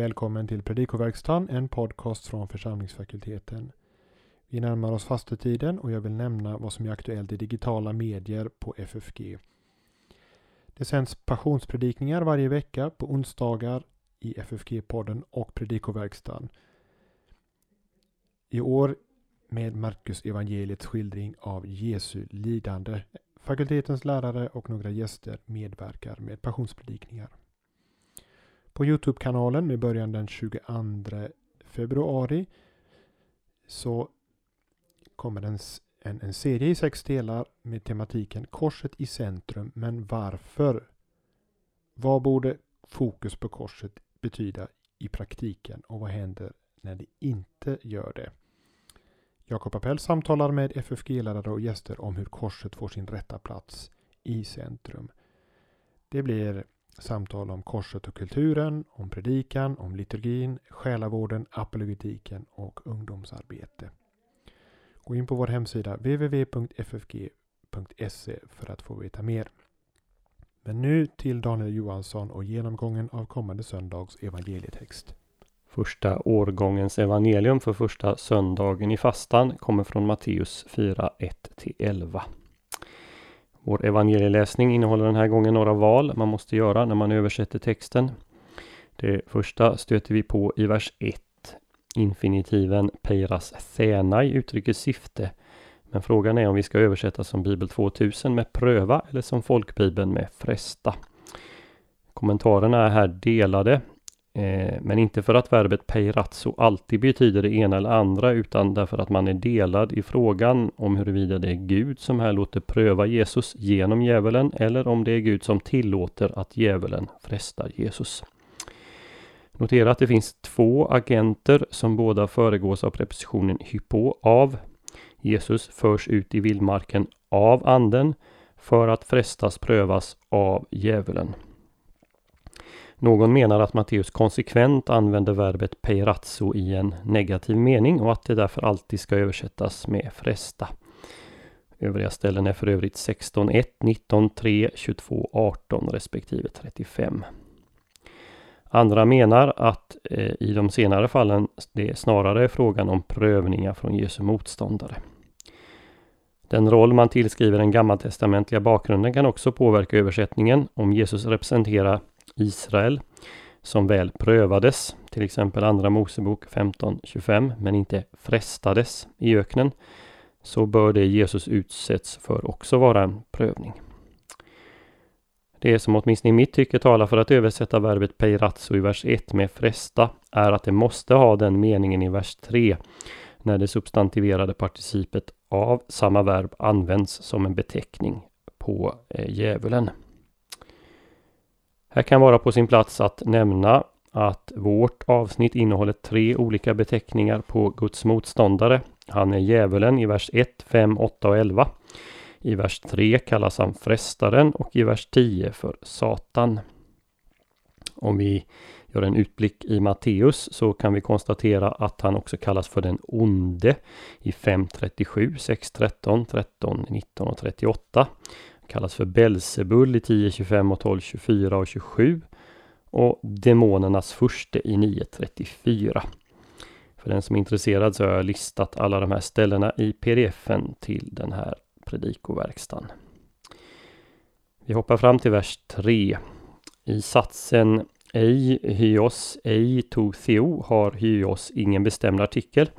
Välkommen till Predikoverkstan, en podcast från församlingsfakulteten. Vi närmar oss fastetiden och jag vill nämna vad som är aktuellt i digitala medier på FFG. Det sänds passionspredikningar varje vecka på onsdagar i FFG-podden och Predikoverkstan. I år med Marcus evangeliets skildring av Jesu lidande. Fakultetens lärare och några gäster medverkar med passionspredikningar. På Youtube-kanalen med början den 22 februari så kommer en, en, en serie i sex delar med tematiken Korset i centrum, men varför? Vad borde fokus på korset betyda i praktiken och vad händer när det inte gör det? Jakob Appell samtalar med FFG-lärare och gäster om hur korset får sin rätta plats i centrum. Det blir samtal om korset och kulturen, om predikan, om liturgin, själavården, apologetiken och ungdomsarbete. Gå in på vår hemsida www.ffg.se för att få veta mer. Men nu till Daniel Johansson och genomgången av kommande söndags evangelietext. Första årgångens evangelium för första söndagen i fastan kommer från Matteus 4, 1-11. Vår evangelieläsning innehåller den här gången några val man måste göra när man översätter texten. Det första stöter vi på i vers 1. Infinitiven peiras thenai uttrycker syfte. Men frågan är om vi ska översätta som Bibel 2000 med pröva eller som Folkbibeln med fresta. Kommentarerna är här delade. Eh, men inte för att verbet peirazzo alltid betyder det ena eller andra utan därför att man är delad i frågan om huruvida det är Gud som här låter pröva Jesus genom djävulen eller om det är Gud som tillåter att djävulen frestar Jesus. Notera att det finns två agenter som båda föregås av prepositionen hypo av. Jesus förs ut i vildmarken av anden för att frestas prövas av djävulen. Någon menar att Matteus konsekvent använder verbet peirazzo i en negativ mening och att det därför alltid ska översättas med fresta. Övriga ställen är för övrigt 16.1, 19.3, 22.18 respektive 35. Andra menar att eh, i de senare fallen det snarare är frågan om prövningar från Jesu motståndare. Den roll man tillskriver den gammaltestamentliga bakgrunden kan också påverka översättningen. Om Jesus representerar Israel som väl prövades, till exempel Andra Mosebok 15.25, men inte frestades i öknen, så bör det Jesus utsätts för också vara en prövning. Det som åtminstone i mitt tycke talar för att översätta verbet peirazzo i vers 1 med fresta är att det måste ha den meningen i vers 3 när det substantiverade participet av samma verb används som en beteckning på eh, djävulen. Här kan vara på sin plats att nämna att vårt avsnitt innehåller tre olika beteckningar på Guds motståndare. Han är djävulen i vers 1, 5, 8 och 11. I vers 3 kallas han frestaren och i vers 10 för Satan. Om vi gör en utblick i Matteus så kan vi konstatera att han också kallas för den onde i 5.37, 6.13, 13, 19 och 38 kallas för Belzebul i 10, 25 och 12, 24 och 27 och Demonernas furste i 9.34. För den som är intresserad så har jag listat alla de här ställena i pdfen till den här predikoverkstan. Vi hoppar fram till vers 3. I satsen ej hyos ej to theo har hyos ingen bestämd artikel.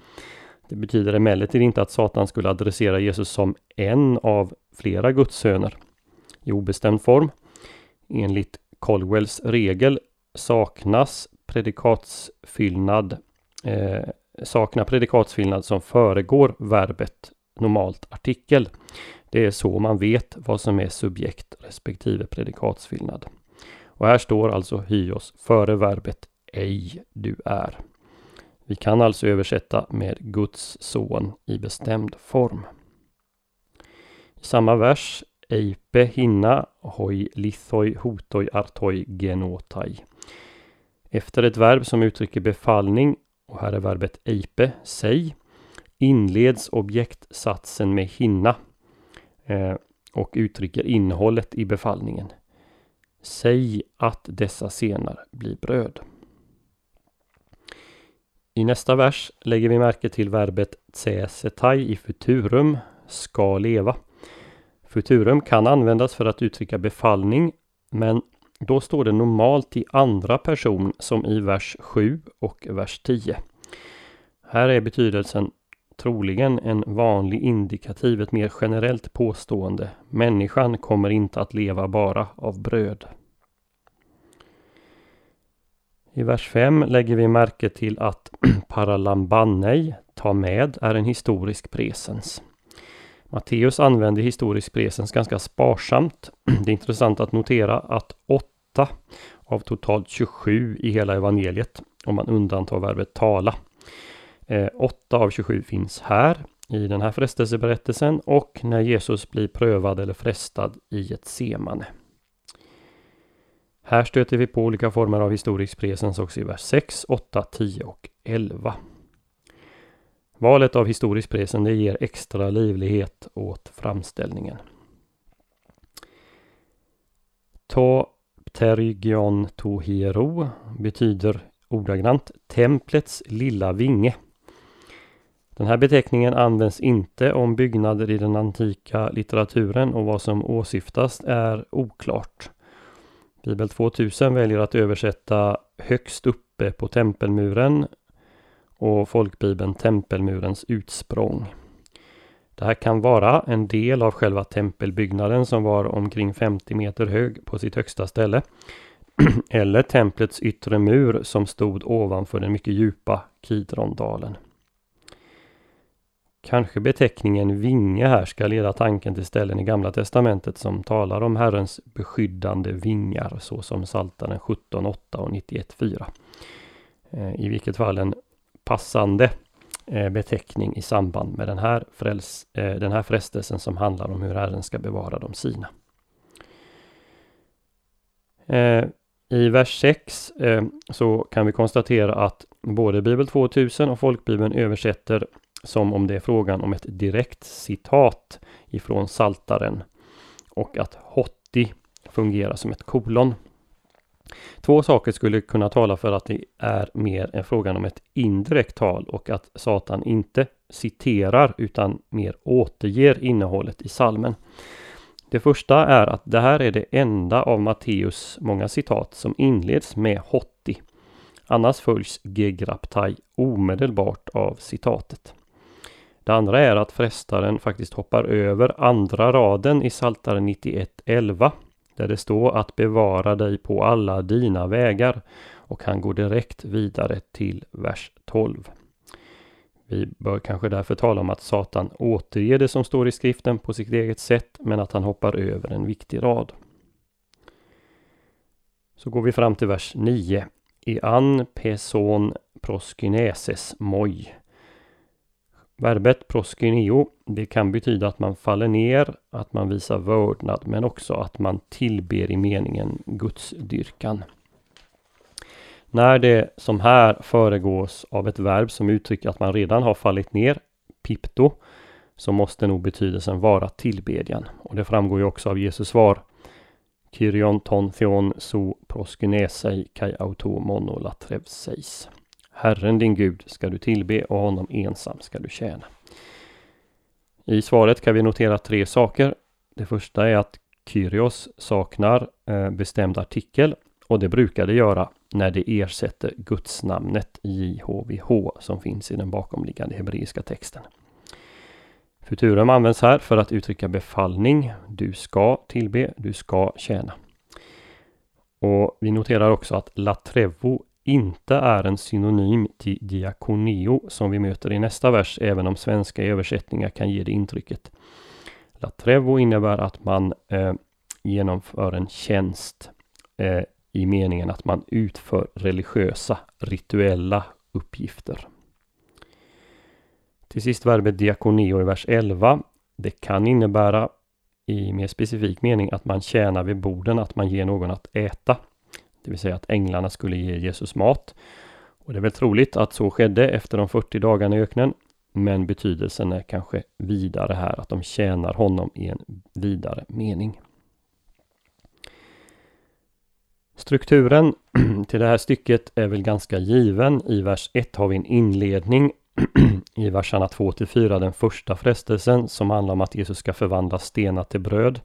Det betyder emellertid inte att Satan skulle adressera Jesus som en av flera gudssöner i obestämd form. Enligt Colwells regel saknas predikatsfyllnad eh, saknar predikatsfyllnad som föregår verbet normalt artikel. Det är så man vet vad som är subjekt respektive predikatsfyllnad. Och här står alltså hyos före verbet ej du är. Vi kan alltså översätta med Guds son i bestämd form. I samma vers Eipe hinna hoi lithoi hotoi artoi genotai. Efter ett verb som uttrycker befallning, och här är verbet eipe, säg, inleds objektsatsen med hinna eh, och uttrycker innehållet i befallningen. Säg att dessa senar blir bröd. I nästa vers lägger vi märke till verbet tsesetai i futurum, ska leva. Futurum kan användas för att uttrycka befallning, men då står det normalt i andra person som i vers 7 och vers 10. Här är betydelsen troligen en vanlig indikativ, ett mer generellt påstående. Människan kommer inte att leva bara av bröd. I vers 5 lägger vi märke till att paralambanei, ta med, är en historisk presens. Matteus använder historisk presens ganska sparsamt. Det är intressant att notera att 8 av totalt 27 i hela evangeliet, om man undantar verbet tala. Eh, 8 av 27 finns här i den här frestelseberättelsen och när Jesus blir prövad eller frestad i ett semane. Här stöter vi på olika former av historisk presens också i vers 6, 8, 10 och 11. Valet av historisk presen det ger extra livlighet åt framställningen. To Ptergion Tohero betyder ordagrant templets lilla vinge. Den här beteckningen används inte om byggnader i den antika litteraturen och vad som åsyftas är oklart. Bibel 2000 väljer att översätta högst uppe på tempelmuren och folkbibeln tempelmurens utsprång. Det här kan vara en del av själva tempelbyggnaden som var omkring 50 meter hög på sitt högsta ställe. Eller templets yttre mur som stod ovanför den mycket djupa Kidrondalen. Kanske beteckningen vinge här ska leda tanken till ställen i Gamla Testamentet som talar om Herrens beskyddande vingar såsom Psaltaren 17.8 och 91.4. Eh, I vilket fall en passande eh, beteckning i samband med den här, fräls, eh, den här frestelsen som handlar om hur Herren ska bevara de sina. Eh, I vers 6 så kan vi konstatera att både Bibel 2000 och Folkbibeln översätter som om det är frågan om ett direkt citat ifrån Saltaren och att hotti fungerar som ett kolon. Två saker skulle kunna tala för att det är mer en frågan om ett indirekt tal och att Satan inte citerar utan mer återger innehållet i salmen. Det första är att det här är det enda av Matteus många citat som inleds med hotti. Annars följs gegraptai omedelbart av citatet. Det andra är att frestaren faktiskt hoppar över andra raden i Psaltaren 91.11 där det står att bevara dig på alla dina vägar och han går direkt vidare till vers 12. Vi bör kanske därför tala om att Satan återger det som står i skriften på sitt eget sätt men att han hoppar över en viktig rad. Så går vi fram till vers 9. I an peson proskyneses moj. Verbet proskyneo, det kan betyda att man faller ner, att man visar vördnad, men också att man tillber i meningen gudsdyrkan. När det som här föregås av ett verb som uttrycker att man redan har fallit ner, pipto, så måste nog betydelsen vara tillbedjan. Och det framgår ju också av Jesus svar. Kyrion ton theon so proskynesei kai auto mono latrevseis. Herren din Gud ska du tillbe och honom ensam ska du tjäna. I svaret kan vi notera tre saker. Det första är att Kyrios saknar eh, bestämd artikel och det brukar det göra när det ersätter gudsnamnet JHVH som finns i den bakomliggande hebreiska texten. Futurum används här för att uttrycka befallning. Du ska tillbe, du ska tjäna. Och vi noterar också att latrevo inte är en synonym till diakoneo som vi möter i nästa vers, även om svenska översättningar kan ge det intrycket. Latrevo innebär att man eh, genomför en tjänst eh, i meningen att man utför religiösa, rituella uppgifter. Till sist verbet diakoneo i vers 11. Det kan innebära i mer specifik mening att man tjänar vid borden, att man ger någon att äta. Det vill säga att änglarna skulle ge Jesus mat. Och det är väl troligt att så skedde efter de 40 dagarna i öknen. Men betydelsen är kanske vidare här, att de tjänar honom i en vidare mening. Strukturen till det här stycket är väl ganska given. I vers 1 har vi en inledning. I verserna 2 till 4 den första frestelsen som handlar om att Jesus ska förvandla stenar till bröd.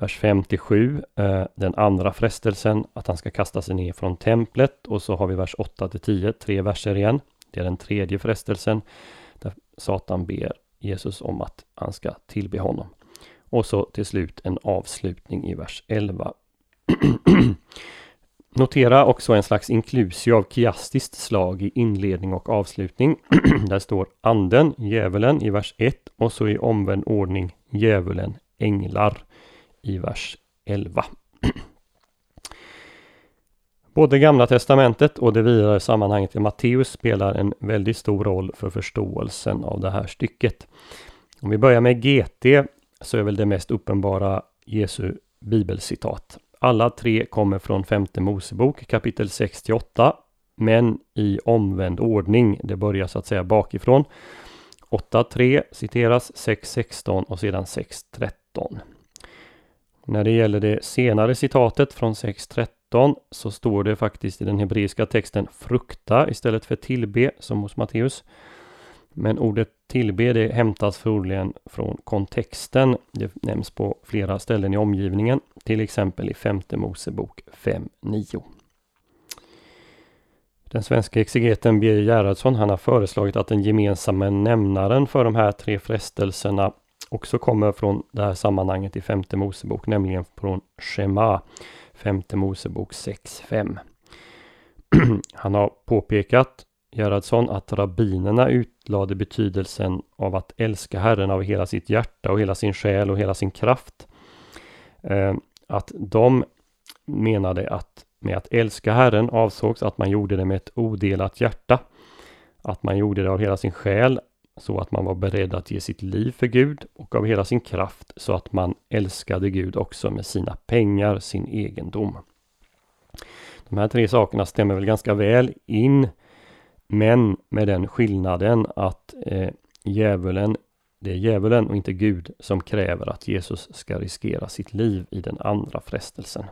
Vers 5-7, eh, den andra frestelsen att han ska kasta sig ner från templet och så har vi vers 8 till 10, tre verser igen. Det är den tredje frestelsen där Satan ber Jesus om att han ska tillbe honom. Och så till slut en avslutning i vers 11 Notera också en slags inklusio av kiastiskt slag i inledning och avslutning. Där står anden, djävulen i vers 1 och så i omvänd ordning djävulen, änglar i vers 11. Både Gamla Testamentet och det vidare sammanhanget i Matteus spelar en väldigt stor roll för förståelsen av det här stycket. Om vi börjar med GT så är väl det mest uppenbara Jesu bibelcitat. Alla tre kommer från femte Mosebok kapitel 68 men i omvänd ordning. Det börjar så att säga bakifrån. 8.3 citeras, 6.16 och sedan 6.13. När det gäller det senare citatet från 6.13 så står det faktiskt i den hebreiska texten frukta istället för tillbe som hos Matteus. Men ordet tillbe det hämtas förmodligen från kontexten. Det nämns på flera ställen i omgivningen, till exempel i femte Mosebok 5.9. Den svenska exegeten Birger Gerhardsson han har föreslagit att den gemensamma nämnaren för de här tre frestelserna också kommer från det här sammanhanget i femte Mosebok, nämligen från Shema, femte Mosebok 6.5. Han har påpekat Gerhardsson att rabbinerna utlade betydelsen av att älska Herren av hela sitt hjärta och hela sin själ och hela sin kraft. Eh, att de menade att med att älska Herren avsågs att man gjorde det med ett odelat hjärta. Att man gjorde det av hela sin själ så att man var beredd att ge sitt liv för Gud och av hela sin kraft så att man älskade Gud också med sina pengar, sin egendom. De här tre sakerna stämmer väl ganska väl in men med den skillnaden att eh, djävulen, det är djävulen och inte Gud som kräver att Jesus ska riskera sitt liv i den andra frestelsen.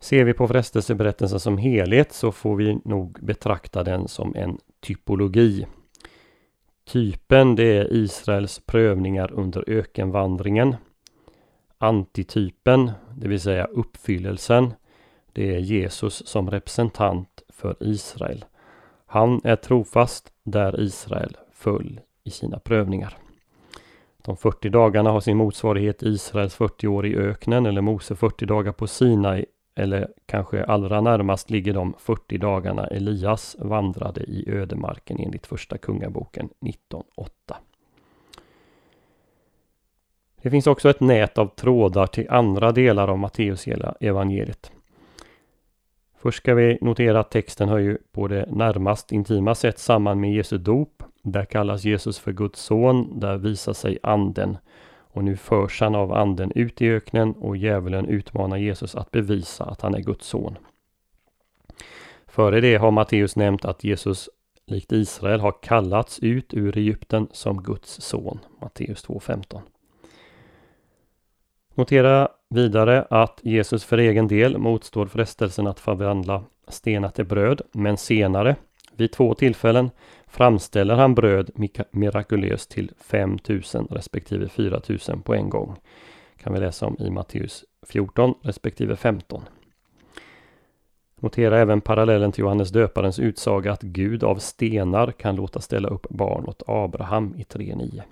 Ser vi på frestelseberättelsen som helhet så får vi nog betrakta den som en typologi. Typen det är Israels prövningar under ökenvandringen. Antitypen, det vill säga uppfyllelsen, det är Jesus som representant för Israel. Han är trofast där Israel föll i sina prövningar. De 40 dagarna har sin motsvarighet Israels 40 år i öknen eller Mose 40 dagar på Sinai eller kanske allra närmast ligger de 40 dagarna Elias vandrade i ödemarken enligt första kungaboken 19.8. Det finns också ett nät av trådar till andra delar av Matteus evangeliet. Först ska vi notera att texten hör ju på det närmast intima sätt samman med Jesu dop. Där kallas Jesus för Guds son, där visar sig anden. Och nu förs han av anden ut i öknen och djävulen utmanar Jesus att bevisa att han är Guds son. Före det har Matteus nämnt att Jesus likt Israel har kallats ut ur Egypten som Guds son. Matteus 2.15. Notera vidare att Jesus för egen del motstår frestelsen att förvandla stenar till bröd, men senare, vid två tillfällen, framställer han bröd mirakulöst till 5000 respektive 4000 på en gång. Kan vi läsa om i Matteus 14 respektive 15. Notera även parallellen till Johannes döparens utsaga att Gud av stenar kan låta ställa upp barn åt Abraham i 3.9.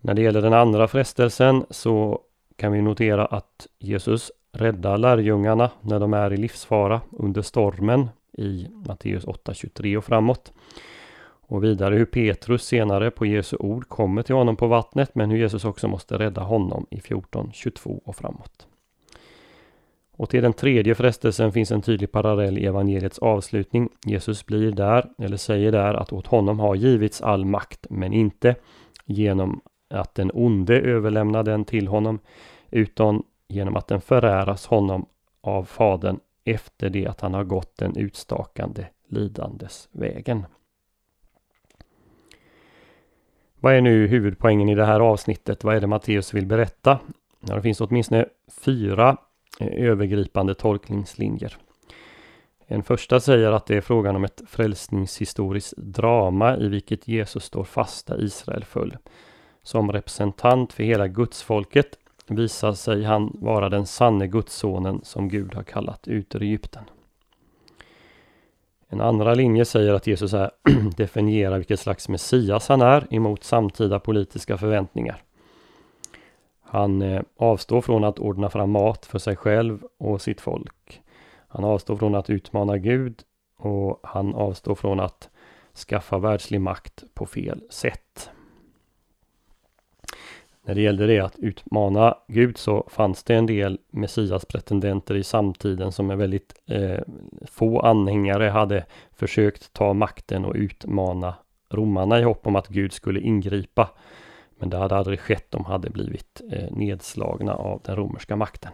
När det gäller den andra frestelsen så kan vi notera att Jesus räddar lärjungarna när de är i livsfara under stormen i Matteus 8.23 och framåt. Och vidare hur Petrus senare på Jesu ord kommer till honom på vattnet men hur Jesus också måste rädda honom i 14.22 och framåt. Och till den tredje frestelsen finns en tydlig parallell i evangeliets avslutning. Jesus blir där, eller säger där, att åt honom har givits all makt, men inte genom att den onde överlämnar den till honom, utan genom att den föräras honom av Fadern efter det att han har gått den utstakande lidandes vägen. Vad är nu huvudpoängen i det här avsnittet? Vad är det Matteus vill berätta? Ja, det finns åtminstone fyra eh, övergripande tolkningslinjer. En första säger att det är frågan om ett frälsningshistoriskt drama i vilket Jesus står fast där Israel föll. Som representant för hela gudsfolket visar sig han vara den sanne gudssonen som Gud har kallat ut ur Egypten. En andra linje säger att Jesus är definierar vilket slags Messias han är emot samtida politiska förväntningar. Han eh, avstår från att ordna fram mat för sig själv och sitt folk. Han avstår från att utmana Gud och han avstår från att skaffa världslig makt på fel sätt. När det gällde det att utmana Gud så fanns det en del Messias pretendenter i samtiden som är väldigt eh, få anhängare hade försökt ta makten och utmana romarna i hopp om att Gud skulle ingripa. Men det hade aldrig skett, de hade blivit eh, nedslagna av den romerska makten.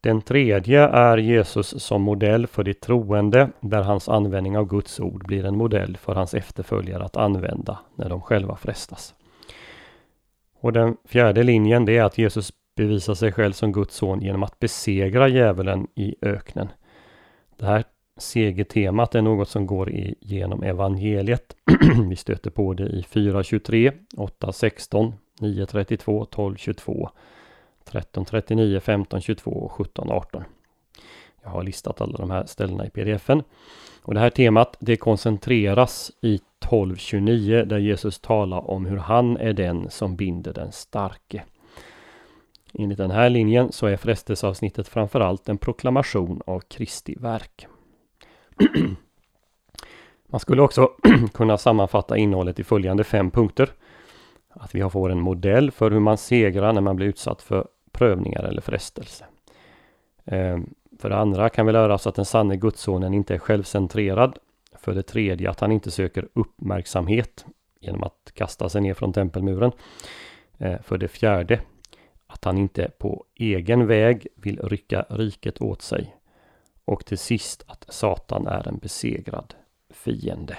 Den tredje är Jesus som modell för de troende där hans användning av Guds ord blir en modell för hans efterföljare att använda när de själva frestas. Och den fjärde linjen det är att Jesus bevisar sig själv som Guds son genom att besegra djävulen i öknen. Det här segertemat är något som går igenom evangeliet. Vi stöter på det i 4.23, 8.16, 9.32, 12.22, 13.39, 15.22 och 17.18. Jag har listat alla de här ställena i pdfen. Och det här temat det koncentreras i 12.29 där Jesus talar om hur han är den som binder den starke. Enligt den här linjen så är frestelseavsnittet framförallt en proklamation av Kristi verk. Man skulle också kunna sammanfatta innehållet i följande fem punkter. Att vi får en modell för hur man segrar när man blir utsatt för prövningar eller frestelse. Ehm, för det andra kan vi lära oss att den sanne gudssonen inte är självcentrerad. För det tredje att han inte söker uppmärksamhet genom att kasta sig ner från tempelmuren. Eh, för det fjärde att han inte på egen väg vill rycka riket åt sig. Och till sist att Satan är en besegrad fiende.